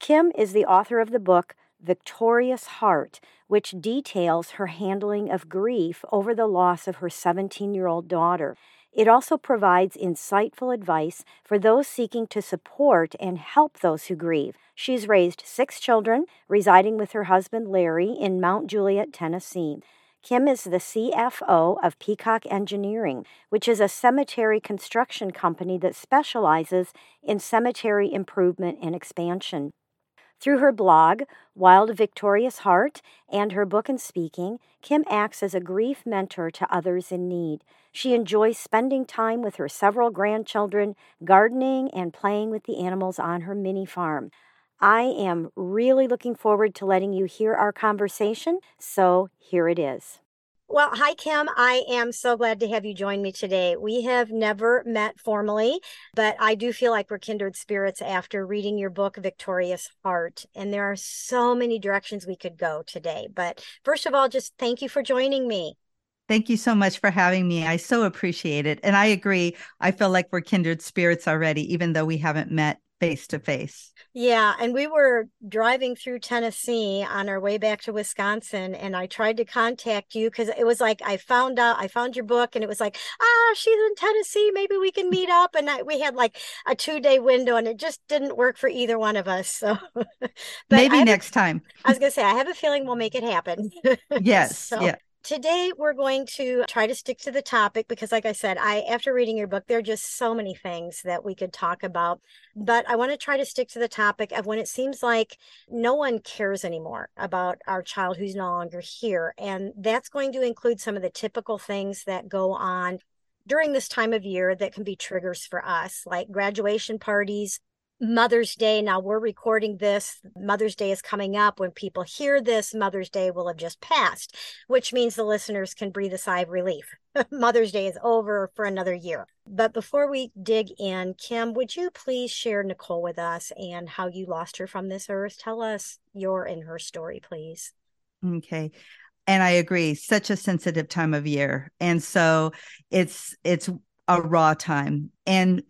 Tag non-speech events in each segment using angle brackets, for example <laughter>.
Kim is the author of the book Victorious Heart, which details her handling of grief over the loss of her 17 year old daughter. It also provides insightful advice for those seeking to support and help those who grieve. She's raised six children, residing with her husband Larry in Mount Juliet, Tennessee. Kim is the CFO of Peacock Engineering, which is a cemetery construction company that specializes in cemetery improvement and expansion. Through her blog, Wild Victorious Heart, and her book and speaking, Kim acts as a grief mentor to others in need. She enjoys spending time with her several grandchildren, gardening, and playing with the animals on her mini farm. I am really looking forward to letting you hear our conversation, so here it is. Well, hi, Kim. I am so glad to have you join me today. We have never met formally, but I do feel like we're kindred spirits after reading your book, Victorious Heart. And there are so many directions we could go today. But first of all, just thank you for joining me. Thank you so much for having me. I so appreciate it. And I agree. I feel like we're kindred spirits already, even though we haven't met face to face. Yeah, and we were driving through Tennessee on our way back to Wisconsin, and I tried to contact you because it was like I found out I found your book, and it was like, ah, she's in Tennessee, maybe we can meet up. And I, we had like a two day window, and it just didn't work for either one of us. So <laughs> maybe next a, time. I was gonna say I have a feeling we'll make it happen. <laughs> yes. so, yeah today we're going to try to stick to the topic because like i said i after reading your book there are just so many things that we could talk about but i want to try to stick to the topic of when it seems like no one cares anymore about our child who's no longer here and that's going to include some of the typical things that go on during this time of year that can be triggers for us like graduation parties Mother's Day. Now we're recording this. Mother's Day is coming up. When people hear this, Mother's Day will have just passed, which means the listeners can breathe a sigh of relief. <laughs> Mother's Day is over for another year. But before we dig in, Kim, would you please share Nicole with us and how you lost her from this earth? Tell us your and her story, please. Okay and i agree such a sensitive time of year and so it's it's a raw time and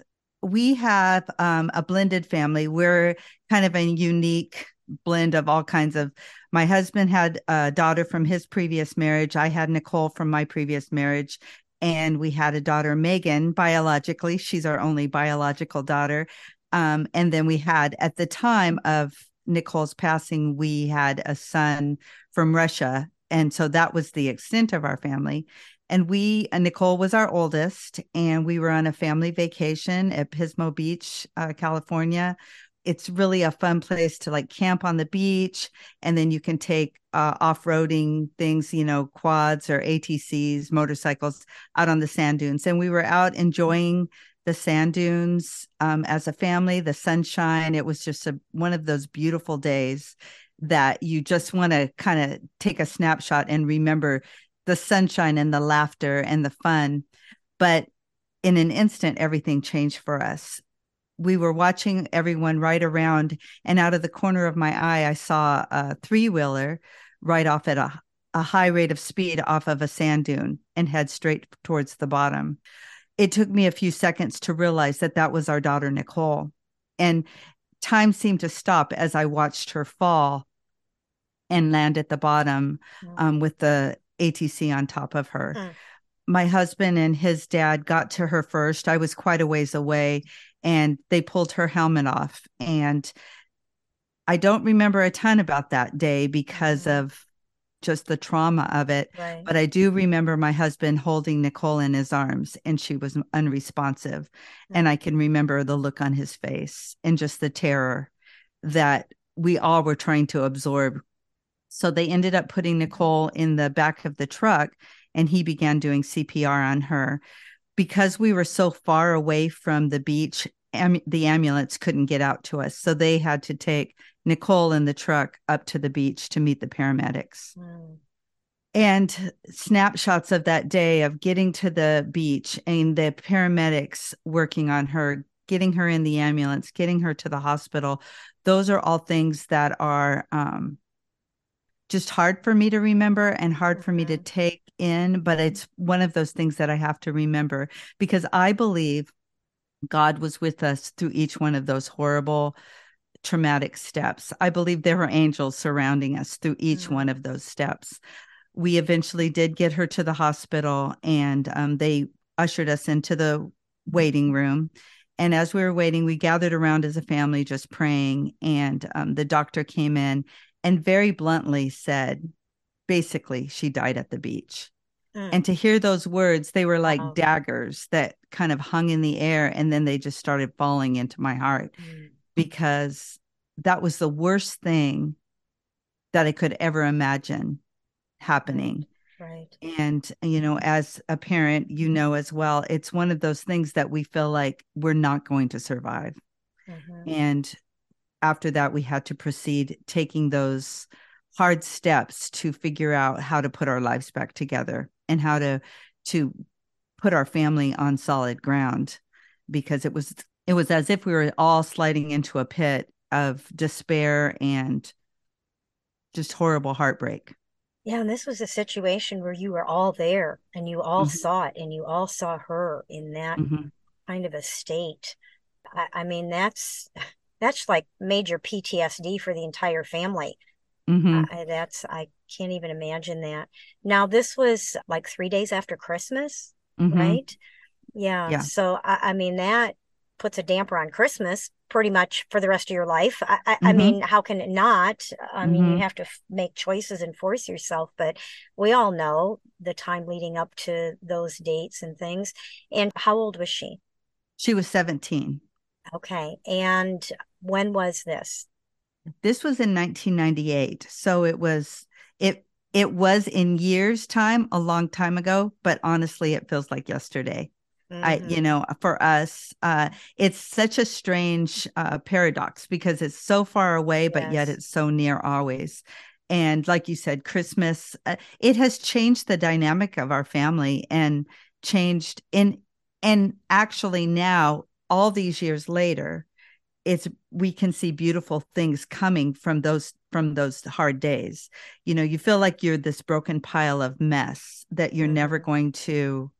we have um, a blended family. We're kind of a unique blend of all kinds of. My husband had a daughter from his previous marriage. I had Nicole from my previous marriage. And we had a daughter, Megan, biologically. She's our only biological daughter. Um, and then we had, at the time of Nicole's passing, we had a son from Russia. And so that was the extent of our family. And we, uh, Nicole was our oldest, and we were on a family vacation at Pismo Beach, uh, California. It's really a fun place to like camp on the beach, and then you can take uh, off roading things, you know, quads or ATCs, motorcycles out on the sand dunes. And we were out enjoying the sand dunes um, as a family, the sunshine. It was just a, one of those beautiful days that you just want to kind of take a snapshot and remember the sunshine and the laughter and the fun. But in an instant, everything changed for us. We were watching everyone right around, and out of the corner of my eye, I saw a three wheeler ride off at a, a high rate of speed off of a sand dune and head straight towards the bottom. It took me a few seconds to realize that that was our daughter, Nicole. And time seemed to stop as I watched her fall and land at the bottom um, with the ATC on top of her. Mm. My husband and his dad got to her first. I was quite a ways away and they pulled her helmet off. And I don't remember a ton about that day because mm. of just the trauma of it. Right. But I do remember my husband holding Nicole in his arms and she was unresponsive. Mm. And I can remember the look on his face and just the terror that we all were trying to absorb so they ended up putting Nicole in the back of the truck and he began doing CPR on her. Because we were so far away from the beach, am- the ambulance couldn't get out to us. So they had to take Nicole in the truck up to the beach to meet the paramedics. Mm. And snapshots of that day of getting to the beach and the paramedics working on her, getting her in the ambulance, getting her to the hospital. Those are all things that are um, just hard for me to remember and hard for me to take in. But it's one of those things that I have to remember because I believe God was with us through each one of those horrible traumatic steps. I believe there were angels surrounding us through each mm-hmm. one of those steps. We eventually did get her to the hospital and um, they ushered us into the waiting room. And as we were waiting, we gathered around as a family just praying. And um, the doctor came in and very bluntly said, basically, she died at the beach. Mm. And to hear those words, they were like wow. daggers that kind of hung in the air and then they just started falling into my heart mm. because that was the worst thing that I could ever imagine happening. Right. And, you know, as a parent, you know as well, it's one of those things that we feel like we're not going to survive. Mm-hmm. And after that, we had to proceed taking those hard steps to figure out how to put our lives back together and how to to put our family on solid ground because it was it was as if we were all sliding into a pit of despair and just horrible heartbreak. Yeah, and this was a situation where you were all there and you all mm-hmm. saw it and you all saw her in that mm-hmm. kind of a state. I, I, mean, that's that's like major PTSD for the entire family. Mm-hmm. Uh, that's I can't even imagine that. Now this was like three days after Christmas, mm-hmm. right? Yeah. yeah. So I, I, mean that puts a damper on Christmas pretty much for the rest of your life. I, I, mm-hmm. I mean, how can it not? I mean, you mm-hmm. have to f- make choices and force yourself, but we all know the time leading up to those dates and things. And how old was she? She was 17. Okay. And when was this? This was in 1998. So it was it it was in years time a long time ago, but honestly it feels like yesterday. Mm-hmm. I you know, for us uh it's such a strange uh paradox because it's so far away but yes. yet it's so near always. And like you said Christmas uh, it has changed the dynamic of our family and changed in and actually now all these years later it's we can see beautiful things coming from those from those hard days you know you feel like you're this broken pile of mess that you're mm-hmm. never going to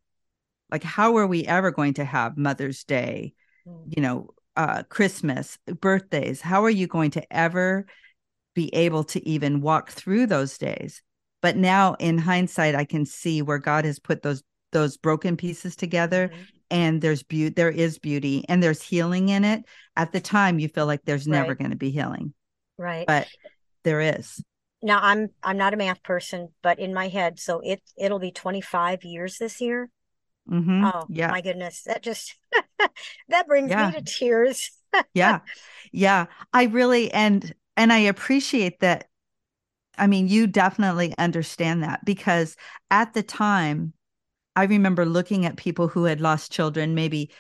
like how are we ever going to have mother's day mm-hmm. you know uh christmas birthdays how are you going to ever be able to even walk through those days but now in hindsight i can see where god has put those those broken pieces together mm-hmm and there's beauty there is beauty and there's healing in it. At the time you feel like there's never going to be healing. Right. But there is. Now i'm i'm not a math person but in my head so it it'll be 25 years this year. Mm-hmm. oh yeah. my goodness. That just <laughs> that brings yeah. me to tears. <laughs> Yeah. Yeah. I really and and i appreciate that. I mean you definitely understand that because at the time I remember looking at people who had lost children maybe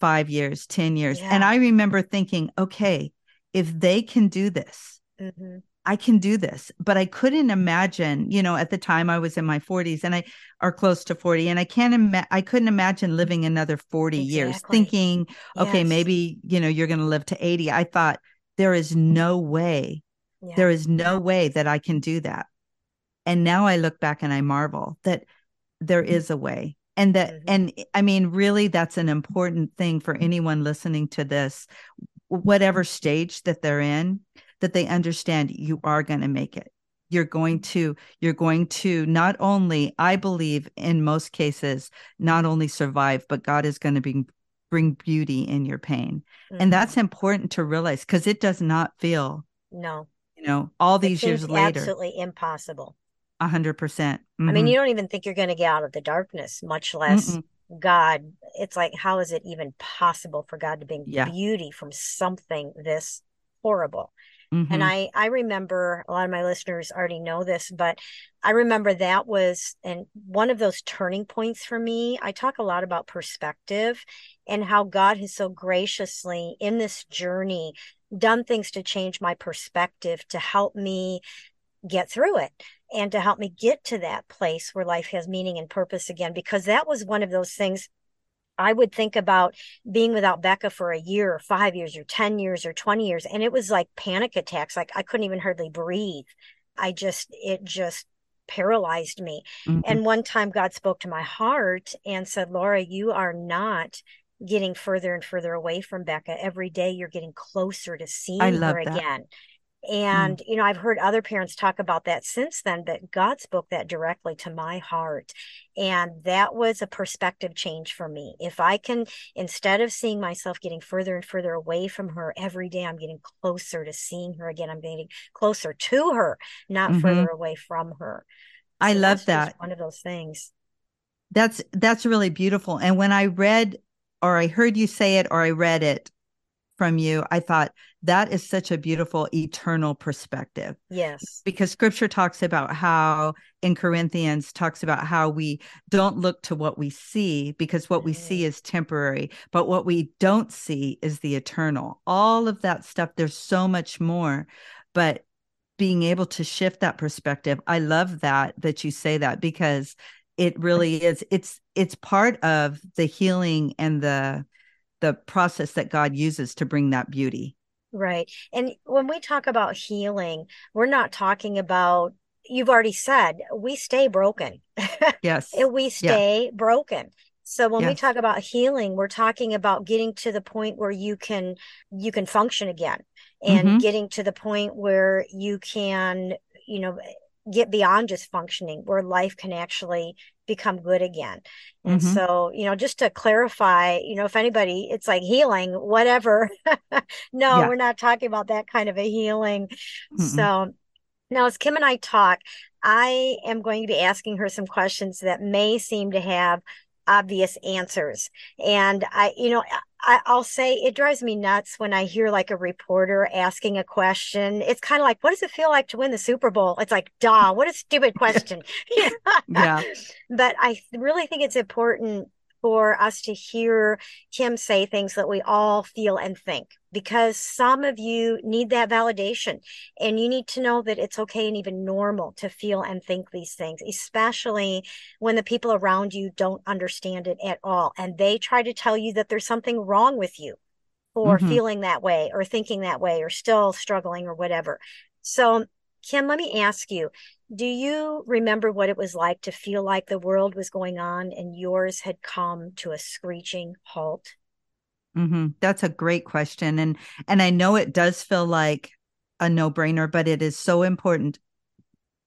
five years, 10 years. Yeah. And I remember thinking, okay, if they can do this, mm-hmm. I can do this. But I couldn't imagine, you know, at the time I was in my 40s and I are close to 40. And I can't imagine, I couldn't imagine living another 40 exactly. years thinking, okay, maybe, you know, you're going to live to 80. I thought, there is no way, yeah. there is no way that I can do that. And now I look back and I marvel that there is a way. And that mm-hmm. and i mean really that's an important thing for anyone listening to this whatever stage that they're in that they understand you are going to make it. You're going to you're going to not only i believe in most cases not only survive but god is going to be bring beauty in your pain. Mm-hmm. and that's important to realize because it does not feel no. you know all these years later. absolutely impossible a hundred percent. I mean, mm-hmm. you don't even think you're going to get out of the darkness, much less Mm-mm. God. It's like, how is it even possible for God to bring yeah. beauty from something this horrible? Mm-hmm. And I I remember a lot of my listeners already know this, but I remember that was and one of those turning points for me. I talk a lot about perspective and how God has so graciously in this journey done things to change my perspective to help me get through it and to help me get to that place where life has meaning and purpose again because that was one of those things I would think about being without Becca for a year or five years or 10 years or 20 years. And it was like panic attacks. Like I couldn't even hardly breathe. I just, it just paralyzed me. Mm-hmm. And one time God spoke to my heart and said, Laura, you are not getting further and further away from Becca. Every day you're getting closer to seeing her that. again. Mm. And, mm. you know, I've heard other parents talk about that since then, but God spoke that directly to my heart. And that was a perspective change for me. If I can, instead of seeing myself getting further and further away from her every day, I'm getting closer to seeing her again. I'm getting closer to her, not mm-hmm. further away from her. So I love that. One of those things. That's that's really beautiful. And when I read or I heard you say it or I read it from you, I thought that is such a beautiful eternal perspective. Yes. Because scripture talks about how in Corinthians talks about how we don't look to what we see because what we see mm-hmm. is temporary, but what we don't see is the eternal. All of that stuff there's so much more, but being able to shift that perspective. I love that that you say that because it really is it's it's part of the healing and the the process that God uses to bring that beauty. Right. And when we talk about healing, we're not talking about you've already said we stay broken. <laughs> Yes. we stay yeah. broken. So when yes. we talk about healing, we're talking about getting to the point where you can you can function again and mm-hmm. getting to the point where you can, you know, get beyond just functioning where life can actually become good again and mm-hmm. so you know just to clarify you know if anybody it's like healing whatever <laughs> no yeah. we're not talking about that kind of a healing Mm-mm. so now as kim and i talk i am going to be asking her some questions that may seem to have obvious answers and i you know I, will say it drives me nuts when I hear like a reporter asking a question. It's kind of like, what does it feel like to win the Super Bowl? It's like, duh, what a stupid <laughs> question. <laughs> yeah. But I really think it's important for us to hear Kim say things that we all feel and think because some of you need that validation and you need to know that it's okay and even normal to feel and think these things, especially when the people around you don't understand it at all and they try to tell you that there's something wrong with you for mm-hmm. feeling that way or thinking that way or still struggling or whatever. So, Kim, let me ask you do you remember what it was like to feel like the world was going on and yours had come to a screeching halt? Mm-hmm. That's a great question, and and I know it does feel like a no brainer, but it is so important.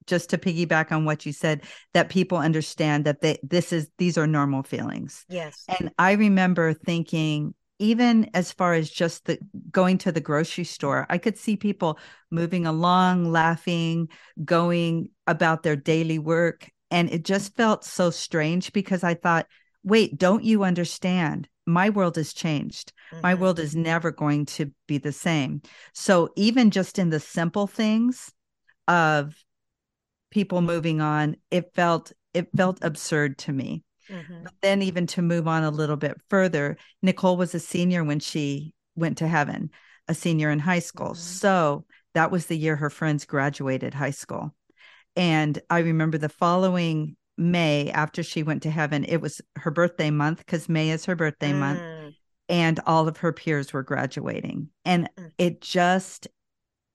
Just to piggyback on what you said, that people understand that they this is these are normal feelings. Yes, and I remember thinking, even as far as just the going to the grocery store i could see people moving along laughing going about their daily work. And it just felt so strange because i thought wait don't you understand? My world has changed. Mm-hmm. my world is never going to be the same. So even just in the simple things of people moving on it felt it felt absurd to me Mm-hmm. But then, even to move on a little bit further, Nicole was a senior when she went to heaven, a senior in high school. Mm-hmm. So that was the year her friends graduated high school. And I remember the following May, after she went to heaven, it was her birthday month because May is her birthday mm. month. And all of her peers were graduating. And mm. it just,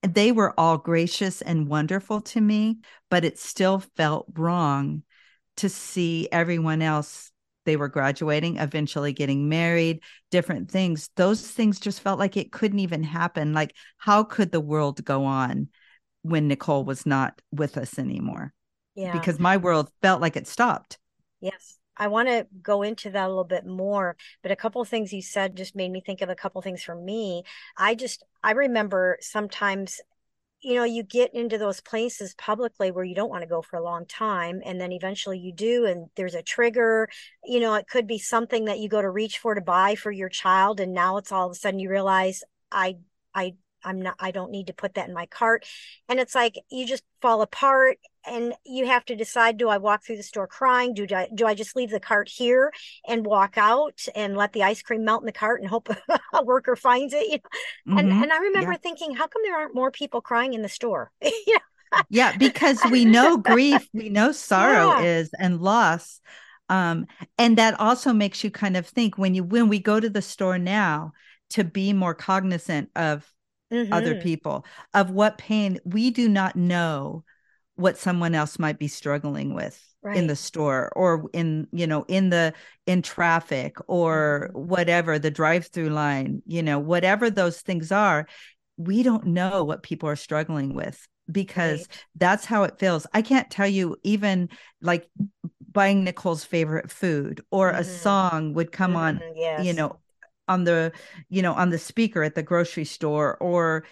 they were all gracious and wonderful to me, but it still felt wrong to see everyone else they were graduating eventually getting married different things. Those things just felt like it couldn't even happen. Like how could the world go on when nicole was not with us anymore? Yeah. Because my world felt like it stopped. Yes. I want to go into that a little bit more, but a couple of things you said just made me think of a couple of things for me. I just I remember sometimes you know you get into those places publicly where you don't want to go for a long time and then eventually you do and there's a trigger. You know it could be something that you go to reach for to buy for your child and now it's all of a sudden you realize i i I'm not I don't need to put that in my cart. And it's like you just fall apart and you have to decide do I walk through the store crying? Do I do I just leave the cart here and walk out and let the ice cream melt in the cart and hope <laughs> a worker finds it? You know? And mm-hmm. and I remember yeah. thinking, how come there aren't more people crying in the store? <laughs> you know? yeah, because we know grief, we know sorrow yeah. is and loss. Um, and that also makes you kind of think when you when we go to the store now to be more cognizant of mm-hmm. other people, of what pain we do not know what someone else might be struggling with right. in the store or in you know in the in traffic or mm-hmm. whatever the drive through line you know whatever those things are we don't know what people are struggling with because right. that's how it feels i can't tell you even like buying nicole's favorite food or mm-hmm. a song would come mm-hmm. on yes. you know on the you know on the speaker at the grocery store or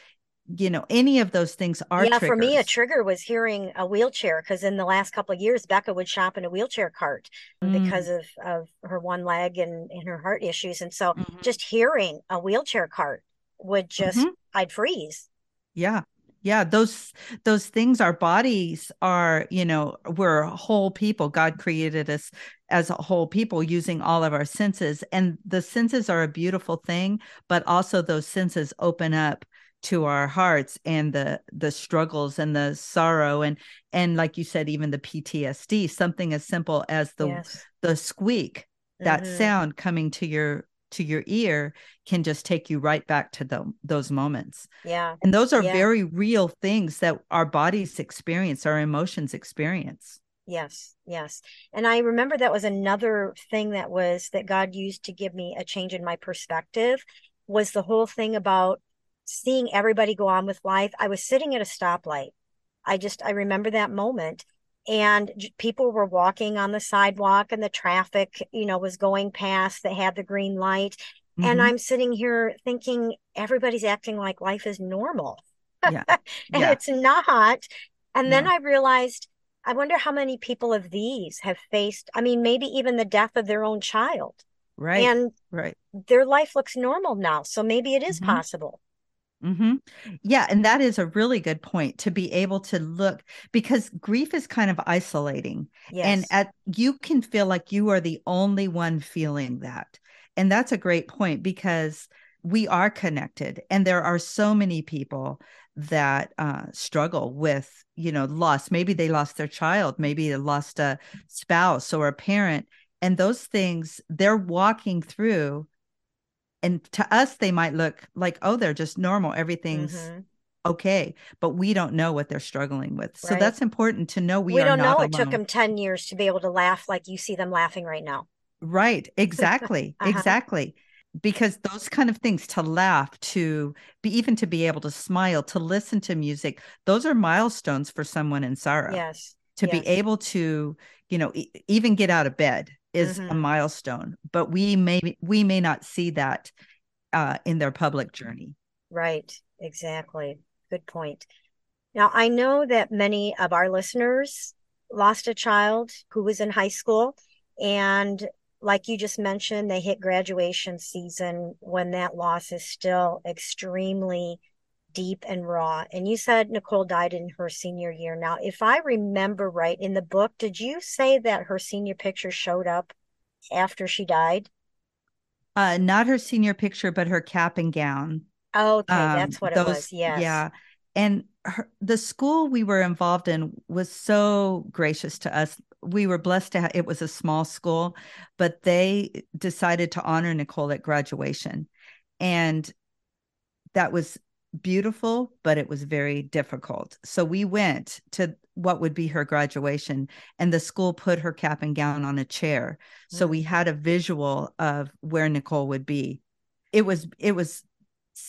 you know any of those things are yeah triggers. for me a trigger was hearing a wheelchair because in the last couple of years becca would shop in a wheelchair cart mm. because of of her one leg and, and her heart issues and so mm-hmm. just hearing a wheelchair cart would just mm-hmm. i'd freeze yeah yeah those those things our bodies are you know we're whole people god created us as a whole people using all of our senses and the senses are a beautiful thing but also those senses open up to our hearts and the the struggles and the sorrow and and like you said even the PTSD something as simple as the yes. the squeak that mm-hmm. sound coming to your to your ear can just take you right back to the, those moments. Yeah. And those are yeah. very real things that our bodies experience, our emotions experience. Yes, yes. And I remember that was another thing that was that God used to give me a change in my perspective was the whole thing about seeing everybody go on with life. I was sitting at a stoplight. I just, I remember that moment. And people were walking on the sidewalk and the traffic, you know, was going past that had the green light. Mm-hmm. And I'm sitting here thinking everybody's acting like life is normal. Yeah. <laughs> and yeah. it's not. And then I realized, I wonder how many people of these have faced, I mean, maybe even the death of their own child. Right. And right. their life looks normal now. So maybe it is mm-hmm. possible. Mm-hmm. Yeah. And that is a really good point to be able to look because grief is kind of isolating. Yes. And at you can feel like you are the only one feeling that. And that's a great point because we are connected and there are so many people that uh, struggle with you know loss maybe they lost their child maybe they lost a spouse or a parent and those things they're walking through and to us they might look like oh they're just normal everything's mm-hmm. okay but we don't know what they're struggling with so right. that's important to know we, we don't know it alone. took them 10 years to be able to laugh like you see them laughing right now right <laughs> exactly uh-huh. exactly because those kind of things to laugh to be even to be able to smile to listen to music those are milestones for someone in sorrow yes to yes. be able to you know e- even get out of bed is mm-hmm. a milestone but we may we may not see that uh, in their public journey. Right exactly. Good point. Now i know that many of our listeners lost a child who was in high school and like you just mentioned they hit graduation season when that loss is still extremely deep and raw. And you said Nicole died in her senior year. Now, if I remember right in the book, did you say that her senior picture showed up after she died? Uh, not her senior picture, but her cap and gown. Okay, um, that's what those, it was. Yes. Yeah. And her, the school we were involved in was so gracious to us. We were blessed to have it was a small school, but they decided to honor Nicole at graduation. And that was beautiful, but it was very difficult. So we went to what would be her graduation, and the school put her cap and gown on a chair. So mm-hmm. we had a visual of where Nicole would be. It was it was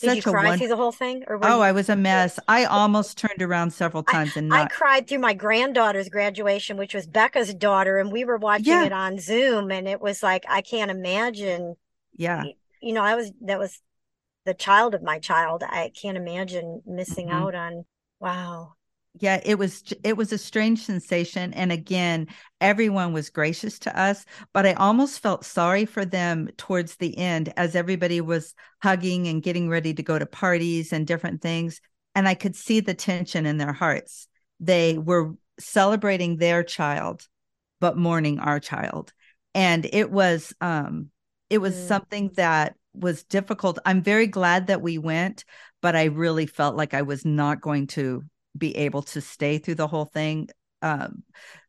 did you cry one... through the whole thing? Or oh, you... I was a mess. <laughs> I almost turned around several times and not... I cried through my granddaughter's graduation, which was Becca's daughter, and we were watching yeah. it on Zoom, and it was like I can't imagine. Yeah, you know, I was that was the child of my child. I can't imagine missing mm-hmm. out on. Wow. yeah it was it was a strange sensation and again everyone was gracious to us but i almost felt sorry for them towards the end as everybody was hugging and getting ready to go to parties and different things and i could see the tension in their hearts they were celebrating their child but mourning our child and it was um it was mm. something that was difficult i'm very glad that we went but i really felt like i was not going to be able to stay through the whole thing. Um,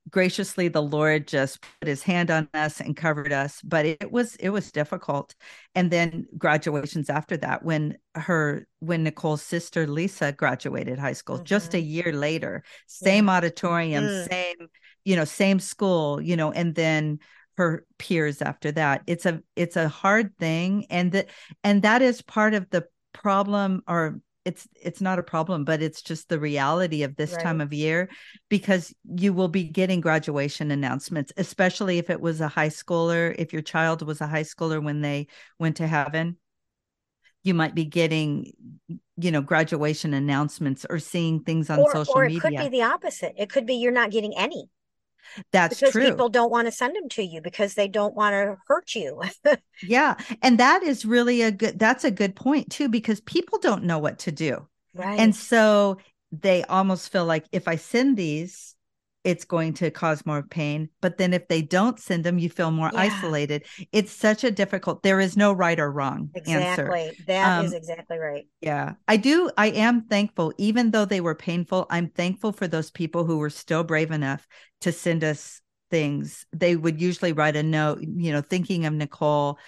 graciously, the Lord just put His hand on us and covered us, but it was it was difficult. And then graduations after that, when her when Nicole's sister Lisa graduated high school, mm-hmm. just a year later, same yeah. auditorium, mm. same you know, same school, you know, and then her peers after that. It's a it's a hard thing, and that and that is part of the problem or it's it's not a problem but it's just the reality of this right. time of year because you will be getting graduation announcements especially if it was a high schooler if your child was a high schooler when they went to heaven you might be getting you know graduation announcements or seeing things on or, social or it media could be the opposite it could be you're not getting any that's because true. People don't want to send them to you because they don't want to hurt you. <laughs> yeah. And that is really a good that's a good point too because people don't know what to do. Right. And so they almost feel like if I send these it's going to cause more pain. But then if they don't send them, you feel more yeah. isolated. It's such a difficult, there is no right or wrong exactly. answer. That um, is exactly right. Yeah. I do. I am thankful, even though they were painful, I'm thankful for those people who were still brave enough to send us things. They would usually write a note, you know, thinking of Nicole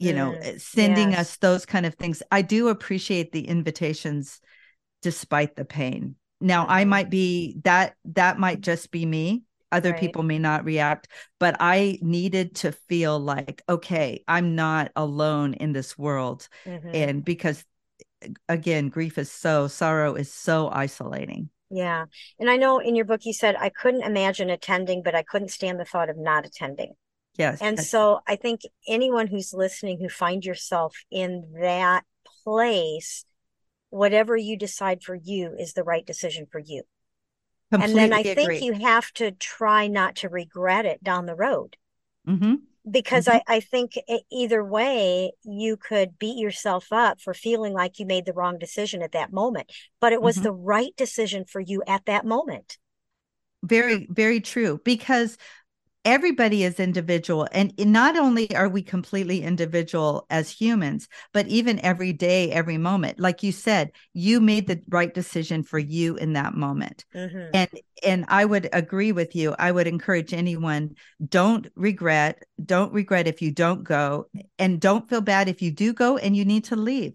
you know mm, sending yes. us those kind of things i do appreciate the invitations despite the pain now i might be that that might just be me. Other right. people may not react but i needed to feel like okay i'm not alone in this world. Mm-hmm. and because again grief is so sorrow is so isolating. Yeah. And i know in your book you said i couldn't imagine attending but i couldn't stand the thought of not attending. Yes and so i think anyone who's listening who find yourself in that place whatever you decide for you is the right decision for you. Completely and then I agree. think you have to try not to regret it down the road. Mm-hmm. Because mm-hmm. I, I think either way, you could beat yourself up for feeling like you made the wrong decision at that moment, but it was mm-hmm. the right decision for you at that moment. Very, very true. Because everybody is individual and not only are we completely individual as humans but even every day every moment. Like you said you made the right decision for you in that moment. Mm-hmm. and and i would agree with you. I would encourage anyone don't regret don't regret if you don't go and don't feel bad if you do go and you need to leave.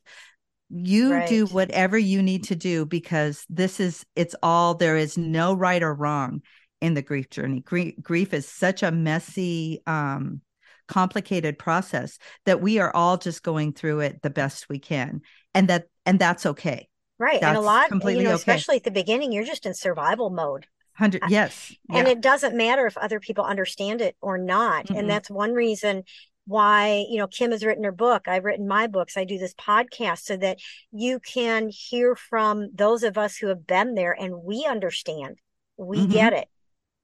You right. do whatever you need to do because this is it's all there is no right or wrong in the grief journey. Grief, grief is such a messy, um, complicated process that we are all just going through it the best we can, and that and that's okay. Right, that's and a lot, completely you know, okay. especially at the beginning, you're just in survival mode. Hundred, yes, and yeah. it doesn't matter if other people understand it or not, mm-hmm. and that's one reason why you know kim has written her book i've written my books i do this podcast so that you can hear from those of us who have been there and we understand we mm-hmm. get it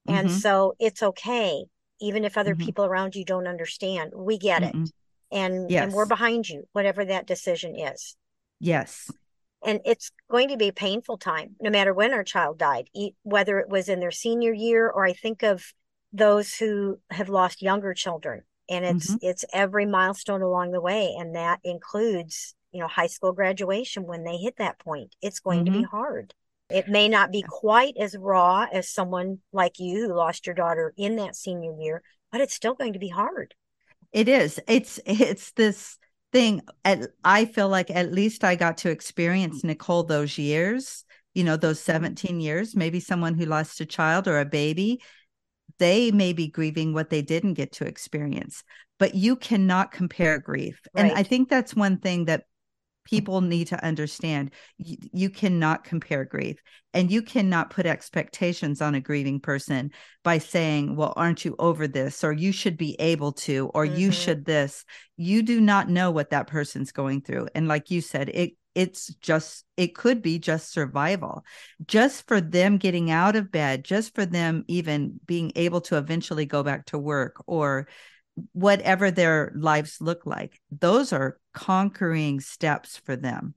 and mm-hmm. so it's okay, even if other mm-hmm. people around you don't understand. We get mm it. And yes. and we're behind you, whatever that decision is. Yes. And it's going to be a painful time, no matter when our child died, whether it was in their senior year or I think of those who have lost younger children. And it's mm-hmm. it's every milestone along the way. And that includes, you know, high school graduation when they hit that point. It's going to be mm-hmm. hard. It may not be quite as raw as someone like you who lost your daughter in that senior year, but it's still going to be hard. It is. It's it's this thing at, I feel like at least I got to experience Nicole those years, you know, those mm-hmm. 17 years, maybe someone who lost a child or a baby, they may be grieving what they didn't get to experience. But you cannot compare grief. Right. And I think that's one thing that people need to understand you, you, cannot compare grief and you cannot put expectations on a grieving person by saying well aren't you over this? Or you should be able to or mm-hmm. you should this. You do not know what that person's going through and like you said it it's just it could be just survival. Just for them getting out of bed just for them even being able to eventually go back to work or whatever their lives look like those are conquering steps for them.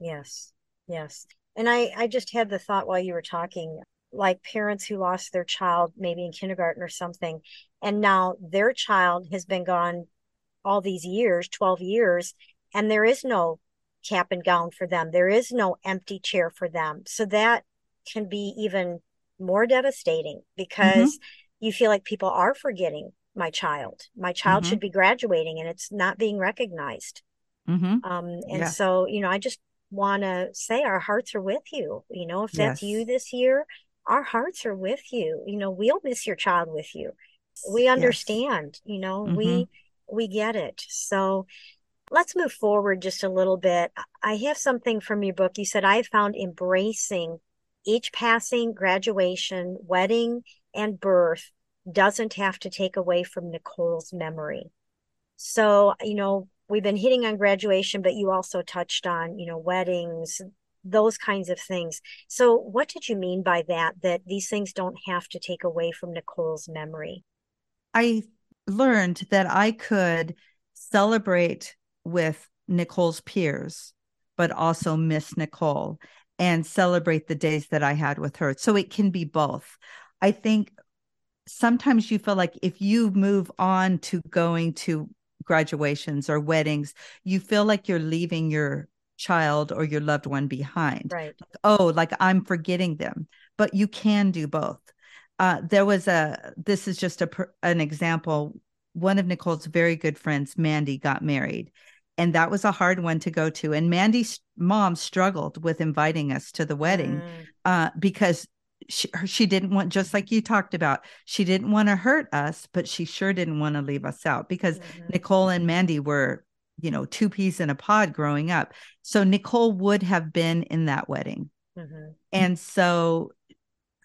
Yes yes. And i i just had the thought while you were talking like parents who lost their child maybe in kindergarten or something and now their child has been gone all these years 12 years and there is no cap and gown for them. There is no empty chair for them. So that can be even more devastating because mm-hmm. you feel like people are forgetting my child my child mm-hmm. should be graduating and it's not being recognized mm-hmm. um, and yeah. so you know i just want to say our hearts are with you you know if that's yes. you this year our hearts are with you you know we'll miss your child with you we understand yes. you know mm-hmm. we we get it so let's move forward just a little bit i have something from your book you said i found embracing each passing graduation wedding and birth doesn't have to take away from nicole's memory so you know we've been hitting on graduation but you also touched on you know weddings those kinds of things. So, what did you mean by that? That these things don't have to take away from Nicole's memory? I learned that I could celebrate with Nicole's peers, but also miss Nicole and celebrate the days that I had with her. So it can be both. I think sometimes you feel like if you move on to going to graduations or weddings, you feel like you're leaving your child or your loved one behind. Right. Like, oh, like I'm forgetting them. But you can do both. Uh, there was a. This is just a an example. One of Nicole's very good friends, Mandy, got married, and that was a hard one to go to. And Mandy's mom struggled with inviting us to the wedding mm. uh, because she, she didn't want just like you talked about she didn't want to hurt us but she sure didn't want to leave us out because mm-hmm. nicole and mandy were you know, two peas in a pod growing up. So Nicole would have been in that wedding. Mm-hmm. And so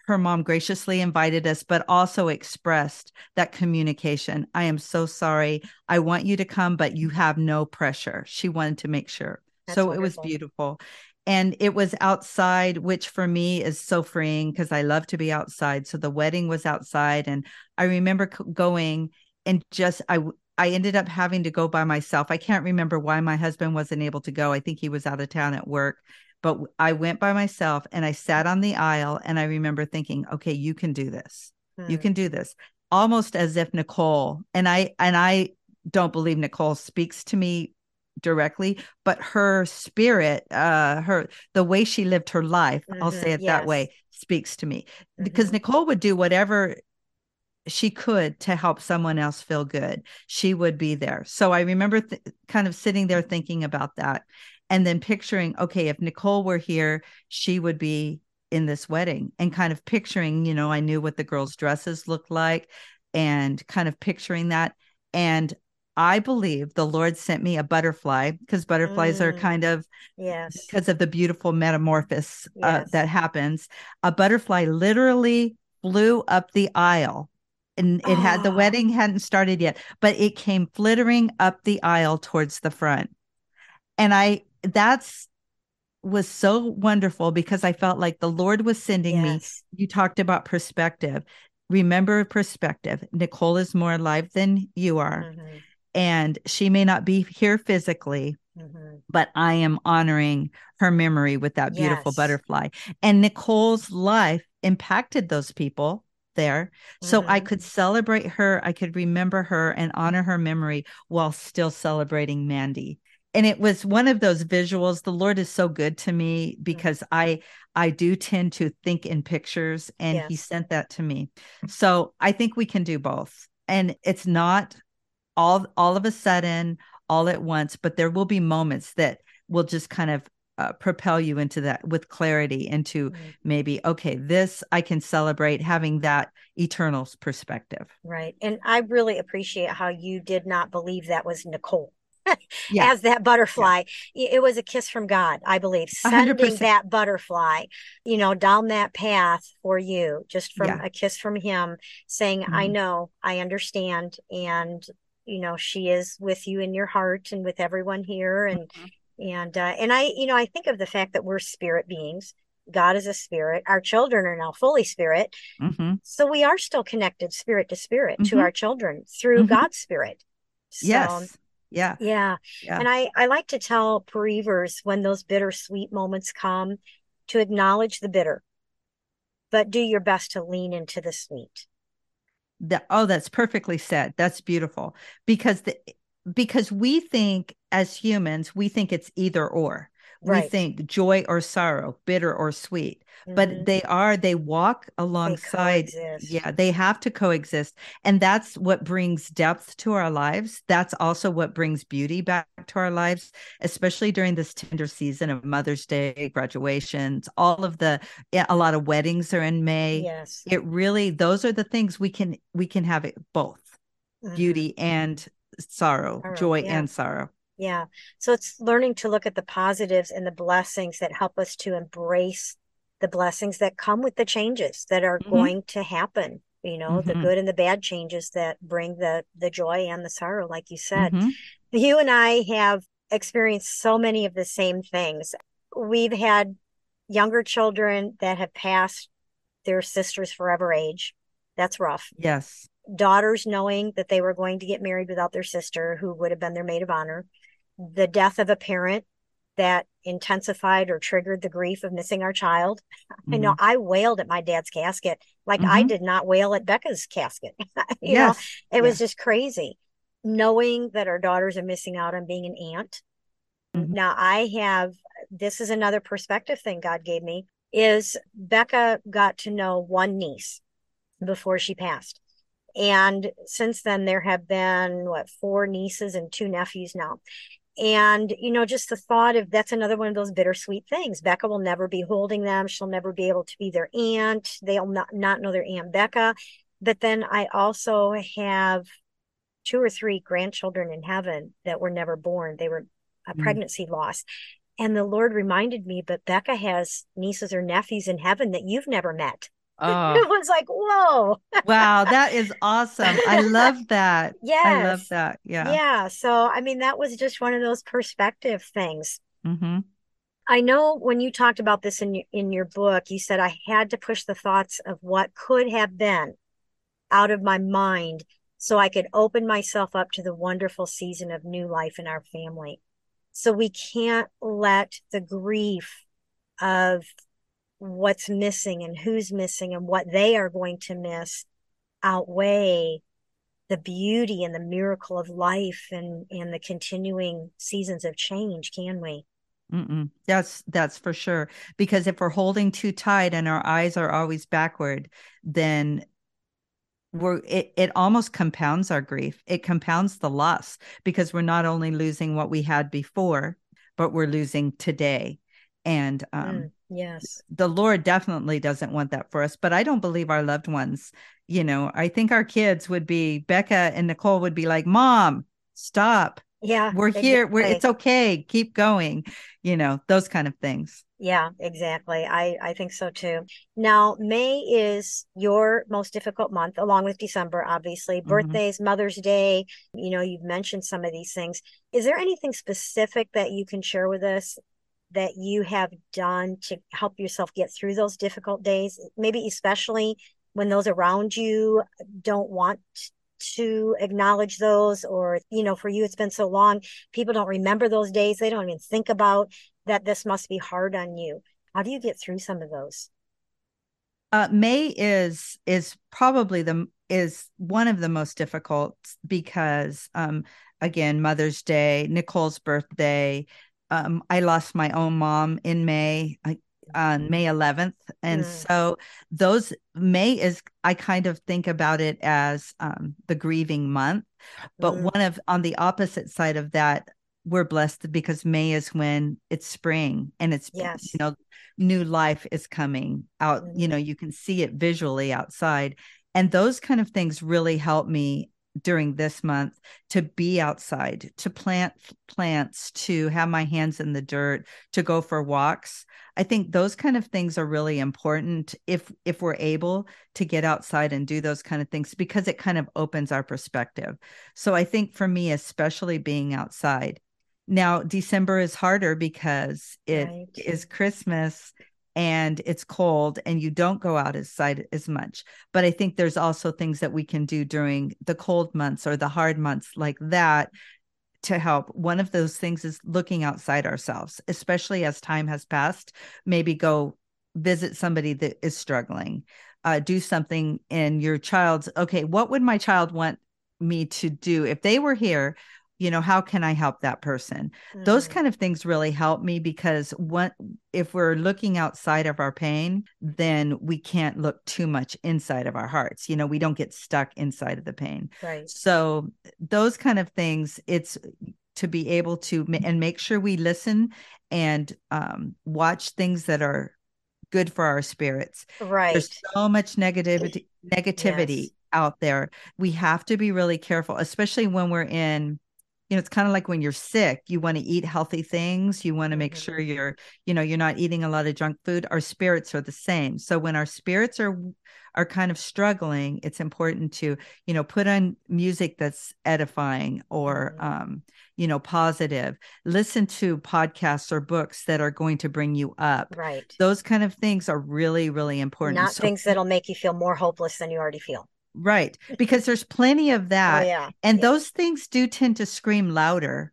her mom graciously invited us, but also expressed that communication. I am so sorry. I want you to come, but you have no pressure. She wanted to make sure. That's so wonderful. it was beautiful. And it was outside, which for me is so freeing because I love to be outside. So the wedding was outside. And I remember going and just, I, I ended up having to go by myself. I can't remember why my husband wasn't able to go. I think he was out of town at work, but I went by myself and I sat on the aisle and I remember thinking, okay, you can do this. Hmm. You can do this. Almost as if Nicole and I and I don't believe Nicole speaks to me directly, but her spirit, uh her the way she lived her life, mm-hmm. I'll say it yes. that way, speaks to me. Mm-hmm. Because Nicole would do whatever she could to help someone else feel good, she would be there. So I remember th- kind of sitting there thinking about that and then picturing, okay, if Nicole were here, she would be in this wedding and kind of picturing, you know, I knew what the girls' dresses looked like and kind of picturing that. And I believe the Lord sent me a butterfly because butterflies mm. are kind of yes because of the beautiful metamorphosis uh, that happens. A butterfly literally flew up the aisle and it oh. had the ah. wedding hadn't started yet, but it came flittering up the aisle towards the front. And I that's was so wonderful because I felt like the Lord was sending yes. me. You talked about perspective. Remember perspective. Nicole is more alive than you are. Mm-hmm. And she may not be here physically, mm-hmm. but I am honoring her memory with that beautiful yes. butterfly. And Nicole's life impacted those people there. So mm-hmm. I could celebrate her, I could remember her and honor her memory while still celebrating Mandy. And it was one of those visuals. The Lord is so good to me mm-hmm. because mm-hmm. I I do tend to think in pictures and yes. he sent that to me. So I think we can do both. And it's not all all of a sudden all at once, but there will be moments that will just kind of uh, propel you into that with clarity into right. maybe okay this i can celebrate having that eternal perspective right and i really appreciate how you did not believe that was nicole <laughs> yeah. as that butterfly yeah. it was a kiss from god i believe sending 100%. that butterfly you know down that path for you just from yeah. a kiss from him saying mm-hmm. i know i understand and you know she is with you in your heart and with everyone here and mm-hmm And uh, and I, you know, I think of the fact that we're spirit beings. God is a spirit. Our children are now fully spirit. Mm-hmm. So we are still connected spirit to spirit to Mhm. our children through Mhm. God's spirit. So, Yes. Yeah. Yeah. Yeah. And I, I like to tell bereavers when those bittersweet moments come to acknowledge the bitter, but do your best to lean into the sweet. That, oh, that's perfectly said. That's beautiful because the because we think as humans, we think it's either or. We Right. think joy or sorrow, bitter or sweet. But Mhm. they are they walk alongside. coexist. Yeah, they have to coexist. And that's what brings depth to our lives. That's also what brings beauty back to our lives, especially during this tender season of Mother's Day, graduations, all of the yeah, a lot of weddings are in May yes. it really those are the things we can we can have it both Mhm. beauty and sorrow Sorrow, joy yeah. and sorrow Yeah. So it's learning to look at the positives and the blessings that help us to embrace the blessings that come with the changes that are Mhm. going to happen. You know, the Mhm. good and the bad changes that bring the the joy and the sorrow, like you said. Mhm. You and I have experienced so many of the same things. We've had younger children that have passed their sister's forever age. That's rough. yes Daughters knowing that they were going to get married without their sister, who would have been their maid of honor. The death of a parent that intensified or triggered the grief of missing our child. I know Mhm. I wailed at my dad's casket like I Mhm. did not wail at Becca's casket. <laughs> you know, yes it was just crazy knowing that our daughters are missing out on being an aunt. Mhm. Now I have this is another perspective thing God gave me is Becca got to know one niece before she passed. And since then there have been what four nieces and two nephews now. And you know, just the thought of that's another one of those bittersweet things. Becca will never be holding them. She'll never be able to be their aunt. They'll not, not know their aunt Becca. But then I also have two or three grandchildren in heaven that were never born. They were a Mm. pregnancy loss. And the Lord reminded me, but Becca has nieces or nephews in heaven that you've never met. It oh was like, whoa. wow that is awesome i love that Yeah. <laughs> i love that yeah Yeah. So, I mean, that was just one of those perspective things. hmm I know when you talked about this in your, in your book, you said I had to push the thoughts of what could have been out of my mind so I could open myself up to the wonderful season of new life in our family. So we can't let the grief of what's missing and who's missing and what they are going to miss outweigh the beauty and the miracle of life and and the continuing seasons of change, can we? Mm-mm. That's that's for sure. Because if we're holding too tight and our eyes are always backward, then we're it, it almost compounds our grief. It compounds the loss because we're not only losing what we had before, but we're losing today. And um, Mm, yes. the Lord definitely doesn't want that for us. But I don't believe our loved ones, you know, I think our kids would be Becca and Nicole would be like, Mom, stop. Yeah. We're here. We're it's okay. Keep going. You know, those kind of things. Yeah, exactly. I, I think so too. Now, May is your most difficult month, along with December, obviously. Mhm. Birthdays, Mother's Day, you know, you've mentioned some of these things. Is there anything specific that you can share with us that you have done to help yourself get through those difficult days? Maybe especially when those around you don't want to acknowledge those, or, you know, for you, it's been so long, people don't remember those days. They don't even think about that this must be hard on you. How do you get through some of those? Uh, May is is probably the is one of the most difficult because um again Mother's Day, Nicole's birthday. Um, I lost my own mom in May I, on May 11th, and Mm. so those May is I kind of think about it as um, the grieving month. But Mm, one of on the opposite side of that, we're blessed because May is when it's spring and it's Yes. you know new life is coming out. You Mhm. know you can see it visually outside, and those kind of things really help me during this month to be outside, to plant plants, to have my hands in the dirt, to go for walks. I think those kind of things are really important if if we're able to get outside and do those kind of things because it kind of opens our perspective. So I think for me especially being outside. Now, December is harder because it Right. is Christmas and it's cold and you don't go out as side as much. But I think there's also things that we can do during the cold months or the hard months like that to help. One of those things is looking outside ourselves, especially as time has passed. Maybe go visit somebody that is struggling. Uh, do something in your child's okay, what would my child want me to do if they were here? You know, how can I help that person? those Mhm. kind of things really help me because what if we're looking outside of our pain then we can't look too much inside of our hearts you know we don't get stuck inside of the pain right. so those kind of things it's to be able to and make sure we listen and um, watch things that are good for our spirits Right. there's so much negativity negativity Yes. out there we have to be really careful especially when we're in you know it's kind of like when you're sick you want to eat healthy things you want to make Mhm. sure you're you know you're not eating a lot of junk food our spirits are the same so when our spirits are are kind of struggling it's important to you know put on music that's edifying or Mhm. um you know positive listen to podcasts or books that are going to bring you up Right. those kind of things are really really important Not So- things that'll make you feel more hopeless than you already feel. Right because there's plenty of <laughs> Oh that yeah. and yeah. those things do tend to scream louder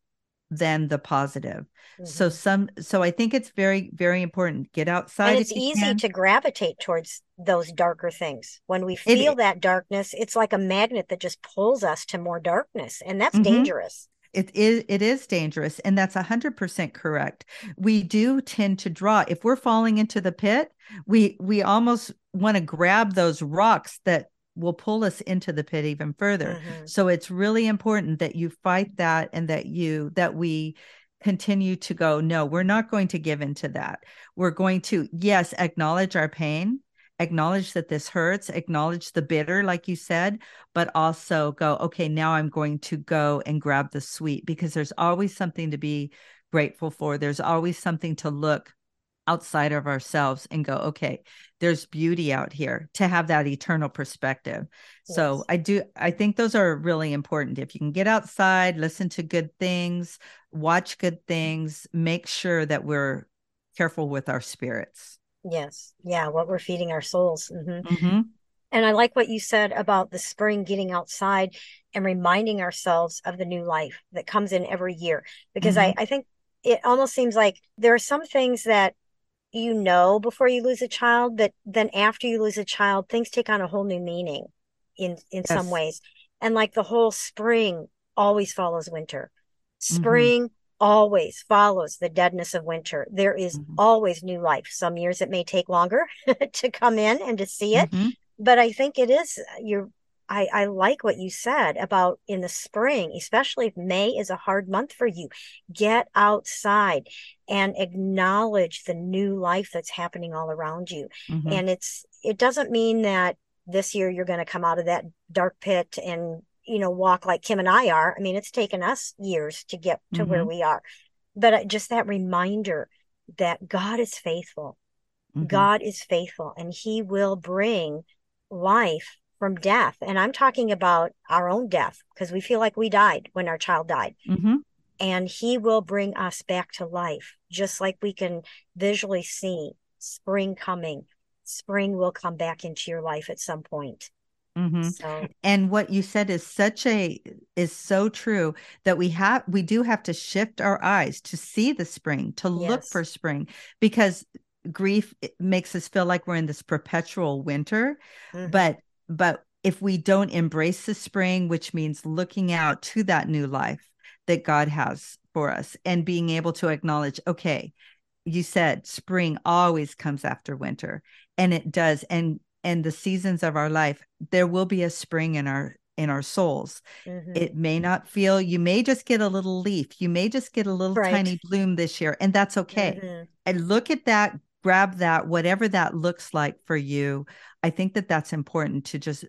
than the positive so Mhm. some so i think it's very very important get outside and it's easy can. to gravitate towards those darker things. When we It- feel that darkness, it's like a magnet that just pulls us to more darkness, and that's Mhm. dangerous. it is it is dangerous and that's 100% correct we do tend to draw if we're falling into the pit we we almost want to grab those rocks that will pull us into the pit even further. Mhm. so it's really important that you fight that and that you that we continue to go no we're not going to give into that. We're going to yes acknowledge our pain acknowledge that this hurts acknowledge the bitter like you said but also go okay now i'm going to go and grab the sweet because there's always something to be grateful for. There's always something to look outside of ourselves and go okay there's beauty out here to have that eternal perspective so i do i think those are really important if you can get outside listen to good things watch good things make sure that we're careful with our spirits Yes. Yeah. What we're feeding our souls. hmm Mhm. And I like what you said about the spring getting outside and reminding ourselves of the new life that comes in every year. Because I, I think it almost seems like there are some things that you know before you lose a child, but then after you lose a child, things take on a whole new meaning in in some ways. And like the whole spring always follows winter. Mm-hmm. Spring always follows the deadness of winter. There is Mhm. always new life. Some years it may take longer <laughs> to come in and to see it Mhm. but I think it is you're I, I like what you said about in the spring, especially if May is a hard month for you. Get outside and acknowledge the new life that's happening all around you. Mhm. And it's it doesn't mean that this year you're going to come out of that dark pit and you know walk like Kim and I are. I mean, it's taken us years to get to where Mhm. we are. But uh, just that reminder that God is faithful. Mhm. God is faithful and he will bring life from death. And I'm talking about our own death because we feel like we died when our child died. Mhm. And he will bring us back to life, just like we can visually see spring coming. Spring will come back into your life at some point. Mhm. So, and what you said is such a is so true that we have we do have to shift our eyes to see the spring to look for spring because grief makes us feel like we're in this perpetual winter mhm. but but if we don't embrace the spring which means looking out to that new life that god has for us and being able to acknowledge okay you said spring always comes after winter and it does and and the seasons of our life there will be a spring in our in our souls Mhm. it may not feel you may just get a little leaf you may just get a little Right. tiny bloom this year and that's okay Mhm. and look at that grab that whatever that looks like for you i think that that's important to just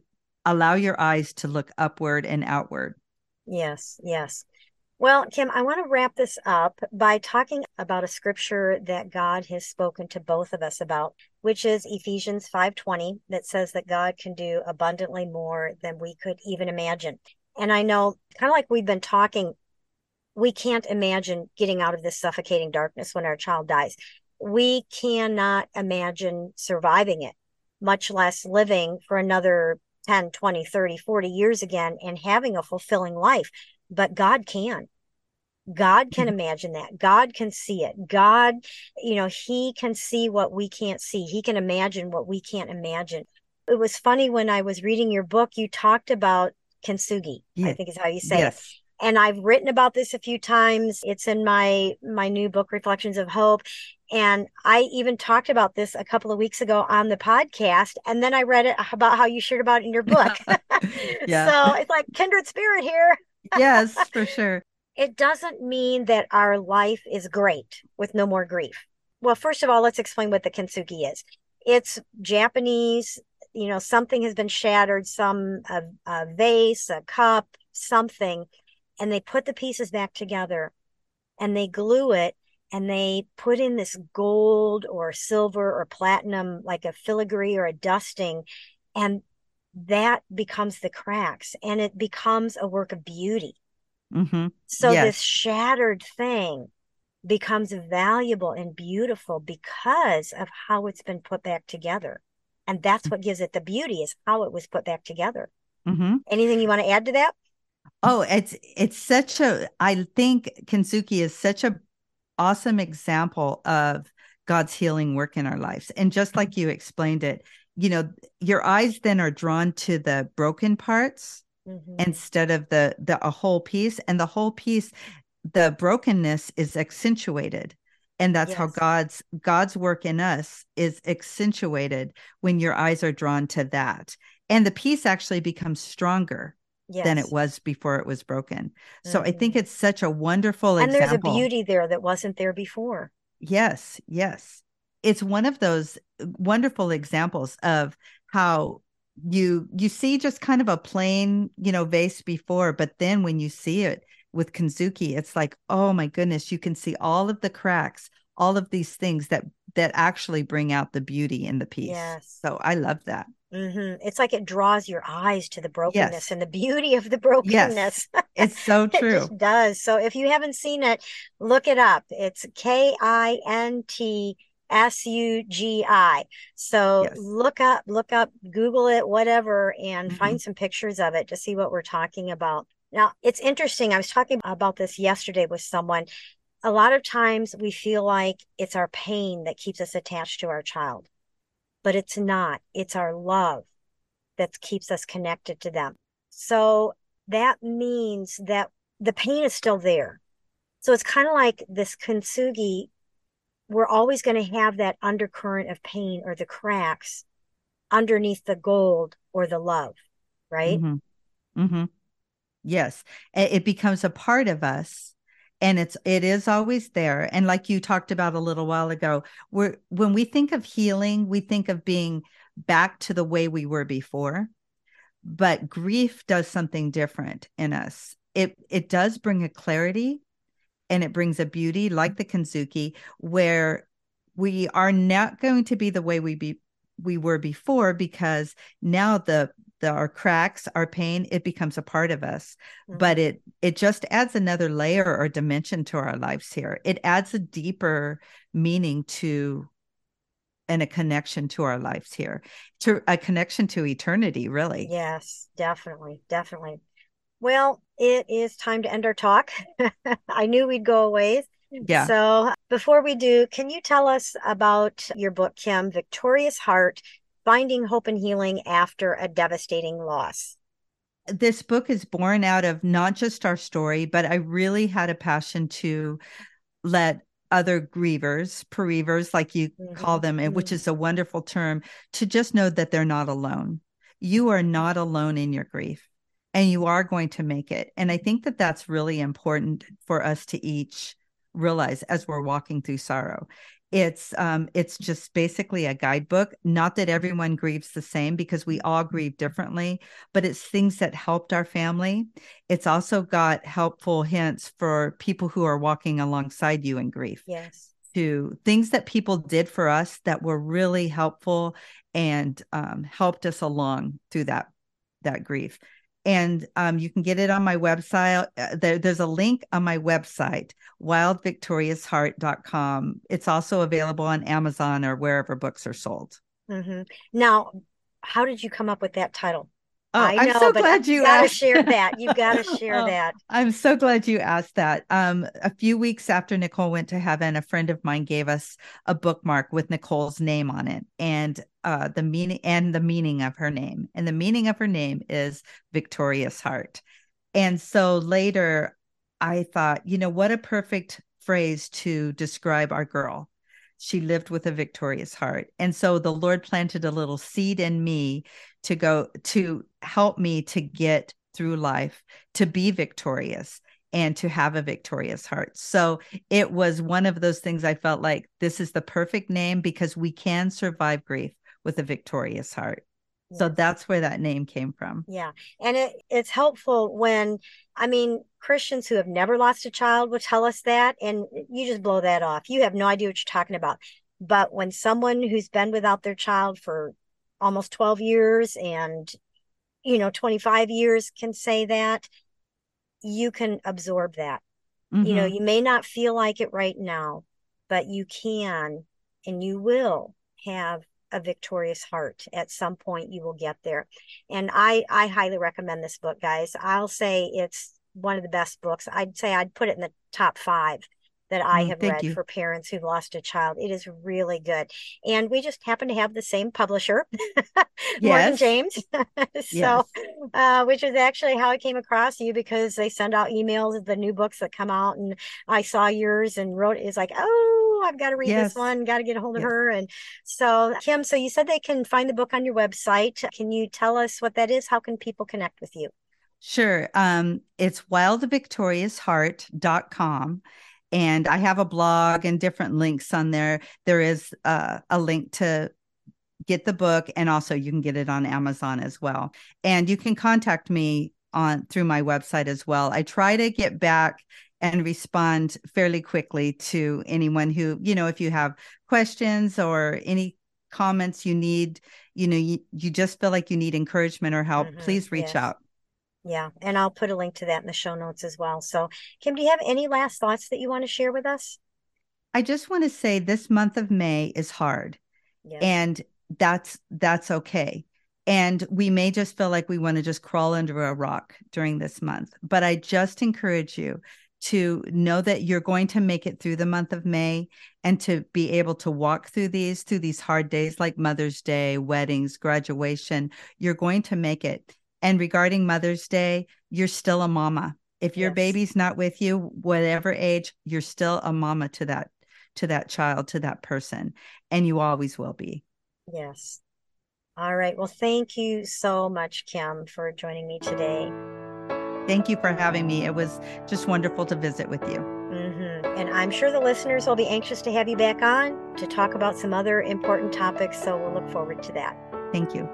allow your eyes to look upward and outward Yes, yes. Well, Kim, I want to wrap this up by talking about a scripture that God has spoken to both of us about, which is Ephesians 5:20 that says that God can do abundantly more than we could even imagine. And I know kind of like we've been talking we can't imagine getting out of this suffocating darkness when our child dies. We cannot imagine surviving it, much less living for another 10, 20, 30, 40 years again and having a fulfilling life. But God can. God can mm-hmm. imagine that. God can see it. God, you know, He can see what we can't see. He can imagine what we can't imagine. It was funny when I was reading your book, you talked about kintsugi, I think is how you say yes. it and I've written about this a few times. It's in my my new book Reflections of Hope and I even talked about this a couple of weeks ago on the podcast and then I read it about how you shared about it in your book. <laughs> <laughs> yeah. so it's like kindred spirit here. yes, <laughs> for sure. It doesn't mean that our life is great with no more grief. Well, first of all, let's explain what the kintsugi is. It's Japanese, you know, something has been shattered, some a, a vase, a cup, something and they put the pieces back together and they glue it and they put in this gold or silver or platinum like a filigree or a dusting and that becomes the cracks and it becomes a work of beauty mm-hmm. so yes. this shattered thing becomes valuable and beautiful because of how it's been put back together and that's mm. what gives it the beauty is how it was put back together mm-hmm. anything you want to add to that Oh, it's it's such a I think Kintsugi is such a awesome example of God's healing work in our lives. And just like you explained it, you know, your eyes then are drawn to the broken parts mm-hmm. instead of the the a whole piece and the whole piece the brokenness is accentuated and that's yes. how god's god's work in us is accentuated when your eyes are drawn to that and the piece actually becomes stronger yes. than it was before it was broken. So mm-hmm. I think mm-hmm. it's such a wonderful and example. there's a beauty there that wasn't there before. Yes, yes. It's one of those wonderful examples of how you you see just kind of a plain, you know, vase before, but then when you see it with Kintsugi, it's like, oh my goodness, you can see all of the cracks, all of these things that that actually bring out the beauty in the piece. Yes. So I love that. Mm-hmm. It's like it draws your eyes to the brokenness yes. and the beauty of the brokenness. Yes. It's so <laughs> true. it does. So if you haven't seen it, look it up. It's K I N T S U G I. So yes. look up, look up, Google it, whatever, and mm-hmm. find some pictures of it to see what we're talking about. Now, it's interesting. I was talking about this yesterday with someone. A lot of times we feel like it's our pain that keeps us attached to our child but it's not. It's our love that keeps us connected to them. So that means that the pain is still there. So it's kind of like this kintsugi. We're always going to have that undercurrent of pain or the cracks underneath the gold or the love, right? Mm-hmm. Mm-hmm. Yes. It becomes a part of us and it's it is always there and like you talked about a little while ago we're when we think of healing we think of being back to the way we were before but grief does something different in us. It it does bring a clarity and it brings a beauty like the kintsugi where we are not going to be the way we be we were before because now the the, our cracks, our pain, it becomes a part of us. Mm-hmm. But it it just adds another layer or dimension to our lives here. It adds a deeper meaning to and a connection to our lives here, to a connection to eternity, really. Yes, definitely, definitely. Well, it is time to end our talk. <laughs> I knew we'd go away. Yeah. So before we do, can you tell us about your book, Kim, Victorious Heart finding hope and healing after a devastating loss. This book is born out of not just our story, but I really had a passion to let other grievers, bereavers, like you mm-hmm. call them, mm-hmm. which is a wonderful term, to just know that they're not alone. You are not alone in your grief and you are going to make it. And I think that that's really important for us to each realize as we're walking through sorrow it's um it's just basically a guidebook. Not that everyone grieves the same because we all grieve differently but it's things that helped our family. It's also got helpful hints for people who are walking alongside you in grief yes. to things that people did for us that were really helpful and um, helped us along through that that grief and um, you can get it on my website. Uh, there, there's a link on my website, wildvictoriousheart.com. It's also available on Amazon or wherever books are sold. Mm-hmm. Now, how did you come up with that title? Oh, I am so glad you asked. share <laughs> that. You gotta share oh, that. I'm so glad you asked that. Um, a few weeks after Nicole went to heaven, a friend of mine gave us a bookmark with Nicole's name on it, and uh, the meaning and the meaning of her name. And the meaning of her name is victorious heart. And so later, I thought, you know, what a perfect phrase to describe our girl she lived with a victorious heart. And so the Lord planted a little seed in me to go to help me to get through life, to be victorious and to have a victorious heart. So it was one of those things I felt like this is the perfect name because we can survive grief with a victorious heart. So that's where that name came from. Yeah. And it, it's helpful when, I mean, Christians who have never lost a child will tell us that, and you just blow that off. You have no idea what you're talking about. But when someone who's been without their child for almost 12 years and, you know, 25 years can say that, you can absorb that. Mm-hmm. You know, mm-hmm. you may not feel like it right now, but you can and you will have a victorious heart at some point you will get there and i i highly recommend this book guys i'll say it's one of the best books i'd say i'd put it in the top five that I mm, have read you. for parents who've lost a child. It is really good. And we just happen to have the same publisher. <laughs> Morgan James. <laughs> so, yes. uh, which is actually how I came across you because they send out emails of the new books that come out. And I saw yours and wrote, it's like, oh, I've got to read yes. this one, got to get a hold of yes. her. And so, Kim, so you said they can find the book on your website. Can you tell us what that is? How can people connect with you? Sure. Um, it's wildvictoriousheart.com. And I have a blog and different links on there. There is uh, a link to get the book, and also you can get it on Amazon as well. And you can contact me on through my website as well. I try to get back and respond fairly quickly to anyone who, you know, if you have questions or any comments you need, you know, you, you just feel like you need encouragement or help, mm-hmm. please reach yes. out. Yeah. And I'll put a link to that in the show notes as well. So, Kim, do you have any last thoughts that you want to share with us? I just want to say this month of May is hard. Yes. And that's that's okay. And we may just feel like we want to just crawl under a rock during this month. But I just encourage you to know that you're going to make it through the month of May and to be able to walk through these through these hard days like Mother's Day, weddings, graduation, you're going to make it. And regarding Mother's Day, you're still a mama. If your yes. baby's not with you, whatever age, you're still a mama to that to that child, to that person, and you always will be. Yes. All right. Well, thank you so much, Kim, for joining me today. Thank you for having me. It was just wonderful to visit with you. Mm-hmm. And I'm sure the listeners will be anxious to have you back on to talk about some other important topics. So we'll look forward to that. Thank you.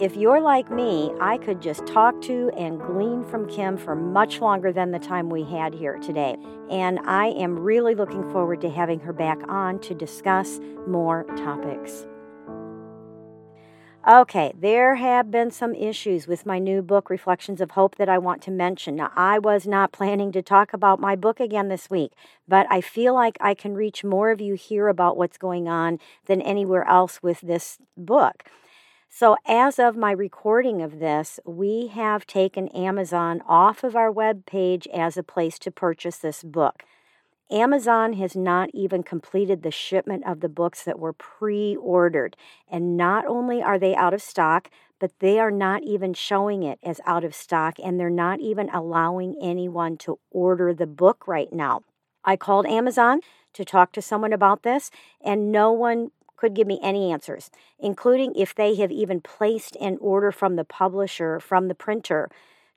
If you're like me, I could just talk to and glean from Kim for much longer than the time we had here today. And I am really looking forward to having her back on to discuss more topics. Okay, there have been some issues with my new book, Reflections of Hope, that I want to mention. Now, I was not <laughs> planning to talk about my book again this week, but I feel like I can reach more of you here about what's going on than anywhere else with this book. So, as of my recording of this, we have taken Amazon off of our web page as a place to purchase this book. Amazon has not even completed the shipment of the books that were pre ordered. And not only are they out of stock, but they are not even showing it as out of stock, and they're not even allowing anyone to order the book right now. I called Amazon to talk to someone about this, and no one could give me any answers, including if they have even placed an order from the publisher, from the printer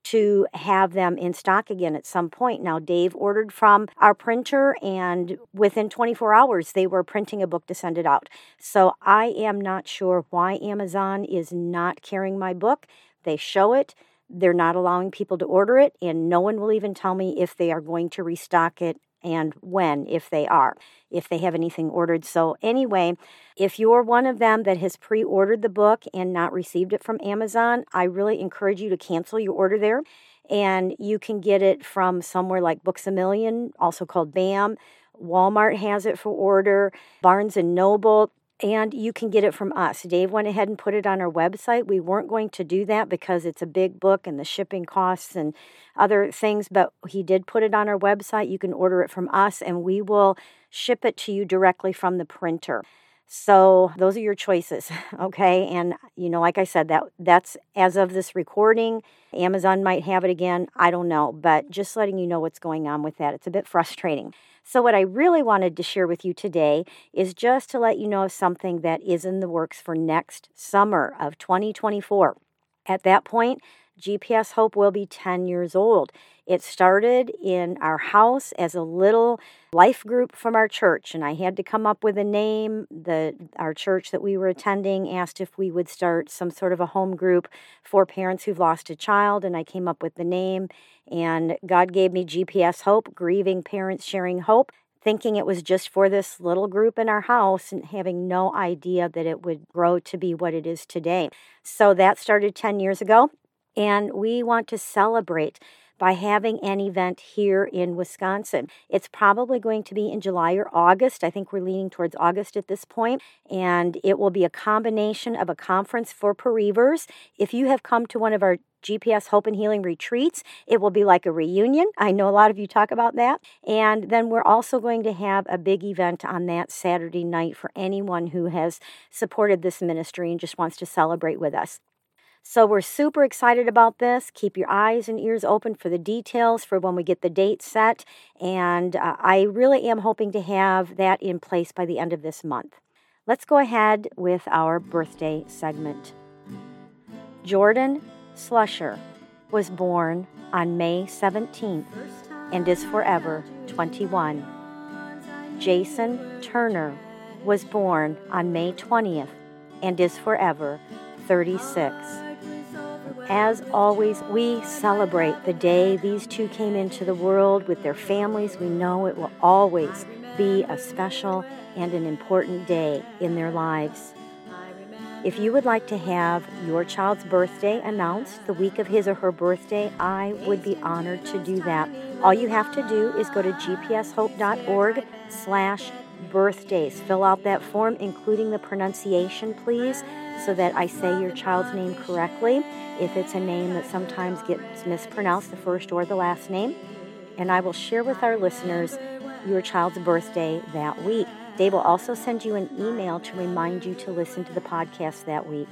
to have them in stock again at some point. Now, Dave ordered from our printer, and within 24 hours, they were printing a book to send it out. So I am not sure why Amazon is not carrying my book. They show it. They're not allowing people to order it, and no one will even tell me if they are going to restock it and when, if they are, if they have anything ordered. So, anyway, if you're one of them that has pre ordered the book and not received it from Amazon, I really encourage you to cancel your order there. And you can get it from somewhere like Books a Million, also called BAM. Walmart has it for order, Barnes and Noble and you can get it from us. Dave went ahead and put it on our website. We weren't going to do that because it's a big book and the shipping costs and other things, but he did put it on our website. You can order it from us and we will ship it to you directly from the printer. So those are your choices, <laughs> okay? And you know, like I said, that that's as of this recording. Amazon might have it again. I don't know, but just letting you know what's going on with that. It's a bit frustrating. So, what I really wanted to share with you today is just to let you know of something that is in the works for next summer of 2024. At that point, GPS Hope will be 10 years old. It started in our house as a little life group from our church, and I had to come up with a name. The our church that we were attending asked if we would start some sort of a home group for parents who've lost a child, and I came up with the name. And God gave me GPS Hope, grieving parents sharing hope thinking it was just for this little group in our house and having no idea that it would grow to be what it is today. So that started 10 years ago. And we want to celebrate by having an event here in Wisconsin. It's probably going to be in July or August. I think we're leaning towards August at this point, and it will be a combination of a conference for bereavers. If you have come to one of our GPS Hope and Healing retreats. It will be like a reunion. I know a lot of you talk about that. And then we're also going to have a big event on that Saturday night for anyone who has supported this ministry and just wants to celebrate with us. So we're super excited about this. Keep your eyes and ears open for the details for when we get the date set. And uh, I really am hoping to have that in place by the end of this month. Let's go ahead with our birthday segment. Jordan Slusher was born on May 17th and is forever 21. Jason Turner was born on May 20th and is forever 36. As always, we celebrate the day these two came into the world with their families. We know it will always be a special and an important day in their lives. If you would like to have your child's birthday announced the week of his or her birthday, I would be honored to do that. All you have to do is go to gpshope.org slash birthdays. Fill out that form, including the pronunciation, please, so that I say your child's name correctly. If it's a name that sometimes gets mispronounced, the first or the last name. And I will share with our listeners your child's birthday that week. Dave will also send you an email to remind you to listen to the podcast that week.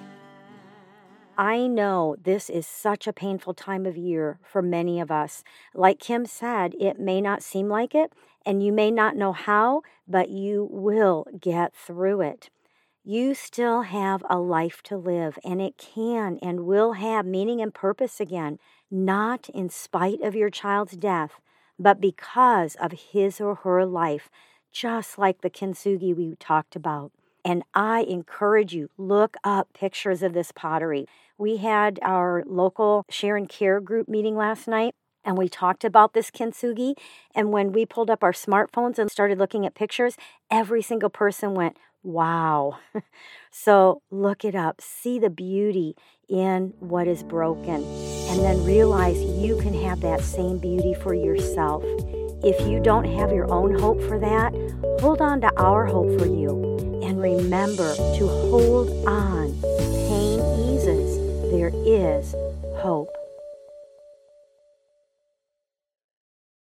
I know this is such a painful time of year for many of us. Like Kim said, it may not seem like it, and you may not know how, but you will get through it. You still have a life to live, and it can and will have meaning and purpose again, not in spite of your child's death, but because of his or her life, just like the kintsugi we talked about. And I encourage you, look up pictures of this pottery. We had our local share and care group meeting last night and we talked about this kintsugi. And when we pulled up our smartphones and started looking at pictures, every single person went, Wow. <laughs> so look it up, see the beauty in what is broken, and then realize you can have that same beauty for yourself. If you don't have your own hope for that, hold on to our hope for you. And remember to hold on. Pain eases. There is hope.